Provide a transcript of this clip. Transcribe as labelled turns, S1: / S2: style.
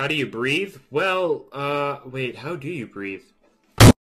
S1: How do you breathe? Well, uh, wait, how do you breathe?